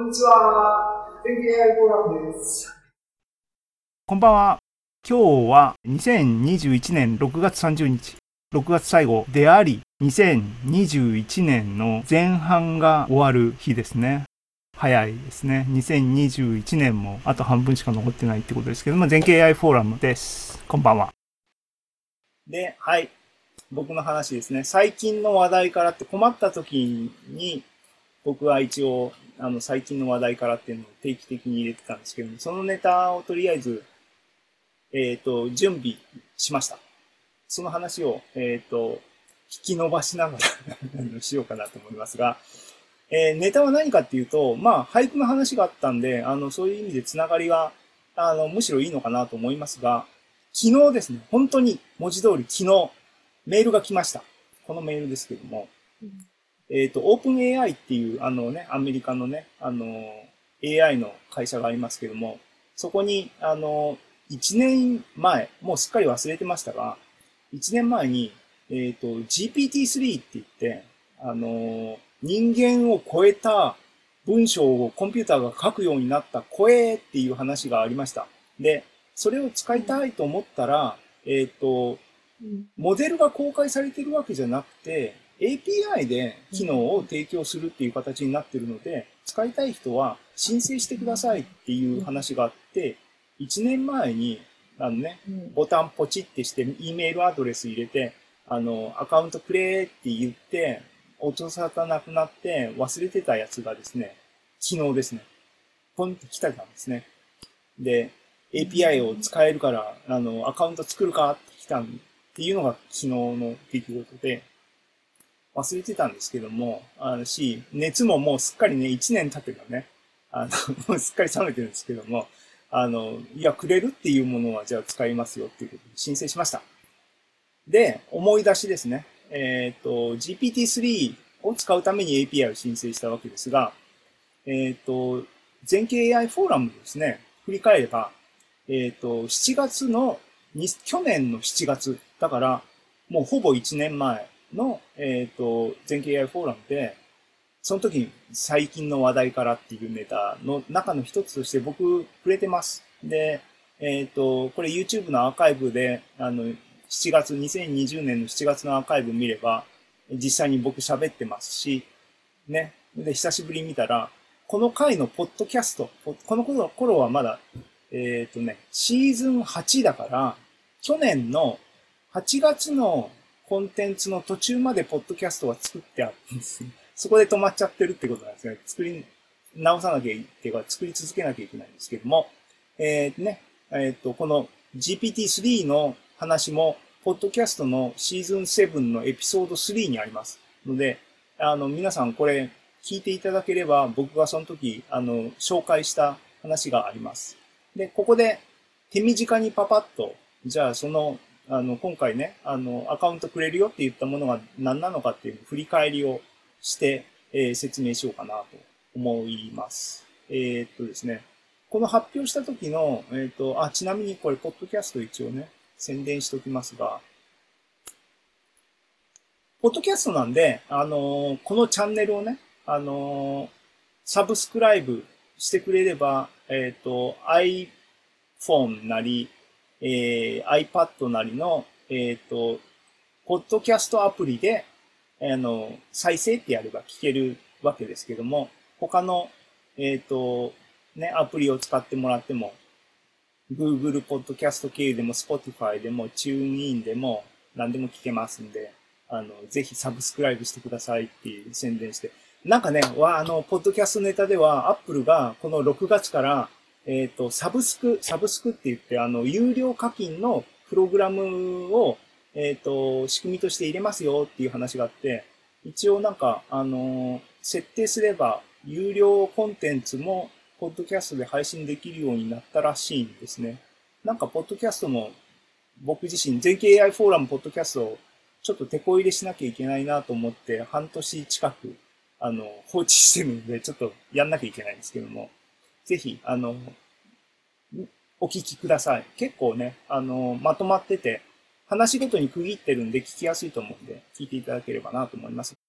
こんにちは。天気 AI フォーラムです。こんばんは。今日は2021年6月30日、6月最後であり、2021年の前半が終わる日ですね。早いですね。2021年もあと半分しか残ってないってことですけども、全景 AI フォーラムです。こんばんは。で、はい。僕の話ですね。最近の話題からって困った時に、僕は一応、あの、最近の話題からっていうのを定期的に入れてたんですけども、そのネタをとりあえず、えっ、ー、と、準備しました。その話を、えっ、ー、と、引き伸ばしながらしようかなと思いますが、えー、ネタは何かっていうと、まあ、俳句の話があったんで、あの、そういう意味でつながりが、あの、むしろいいのかなと思いますが、昨日ですね、本当に文字通り昨日、メールが来ました。このメールですけども、えっ、ー、と、オープン AI っていう、あのね、アメリカのね、あの、AI の会社がありますけども、そこに、あの、1年前、もうすっかり忘れてましたが、1年前に、えっ、ー、と、GPT-3 って言って、あの、人間を超えた文章をコンピューターが書くようになった声っていう話がありました。で、それを使いたいと思ったら、えっ、ー、と、モデルが公開されてるわけじゃなくて、API で機能を提供するっていう形になってるので、使いたい人は申請してくださいっていう話があって、1年前に、あのね、ボタンポチってして、E メールアドレス入れて、あの、アカウントくれって言って、音沙汰なくなって忘れてたやつがですね、昨日ですね、ポンって来たんですね。で、API を使えるから、あの、アカウント作るかって来たっていうのが昨日の出来事で、忘れてたんですけども、あのし、熱ももうすっかりね、1年経ってからね、あの、もうすっかり冷めてるんですけども、あの、いや、くれるっていうものはじゃあ使いますよっていうことで申請しました。で、思い出しですね。えっ、ー、と、GPT-3 を使うために API を申請したわけですが、えっ、ー、と、全景 AI フォーラムですね、振り返れば、えっ、ー、と、7月の、去年の7月、だから、もうほぼ1年前の、えっ、ー、と、全景 AI フォーラムで、その時に最近の話題からっていうネタの中の一つとして僕触れてます。で、えっ、ー、と、これ YouTube のアーカイブで、あの、7月、2020年の7月のアーカイブ見れば、実際に僕喋ってますし、ね。で、久しぶりに見たら、この回のポッドキャスト、この頃はまだ、えっ、ー、とね、シーズン8だから、去年の8月のコンテンツの途中までポッドキャストは作ってあるんですそこで止まっちゃってるってことなんですね。作り直さなきゃいけない、作り続けなきゃいけないんですけども、えー、ね、えっ、ー、と、この GPT-3 の話も、ポッドキャストのシーズン7のエピソード3にあります。ので、あの、皆さんこれ聞いていただければ、僕がその時、あの、紹介した話があります。で、ここで手短にパパッと、じゃあそのあの、今回ね、あの、アカウントくれるよって言ったものが何なのかっていう振り返りをして、えー、説明しようかなと思います。えー、っとですね、この発表した時の、えー、っと、あ、ちなみにこれ、ポッドキャスト一応ね、宣伝しておきますが、ポッドキャストなんで、あのこのチャンネルをね、あのサブスクライブしてくれれば、えっ、と、iPhone なり、えー、iPad なりの、えっ、ー、と、ポッドキャストアプリで、あの、再生ってやれば聞けるわけですけども、他の、えっ、ー、と、ね、アプリを使ってもらっても、Google Podcast 経由でも Spotify でも TuneIn でも何でも聞けますんで、あの、ぜひサブスクライブしてくださいっていう宣伝して。なんかね、わ、あの、ポッドキャストネタでは、Apple がこの6月からえっ、ー、と、サブスク、サブスクって言って、あの、有料課金のプログラムを、えっ、と、仕組みとして入れますよっていう話があって、一応なんか、あの、設定すれば、有料コンテンツも、ポッドキャストで配信できるようになったらしいんですね。なんか、ポッドキャストも、僕自身、全景 AI フォーラムポッドキャストを、ちょっと手こ入れしなきゃいけないなと思って、半年近く、あの、放置してるので、ちょっとやんなきゃいけないんですけども、ぜひ、あの、お聞きください。結構ね、あの、まとまってて、話ごとに区切ってるんで聞きやすいと思うんで、聞いていただければなと思います。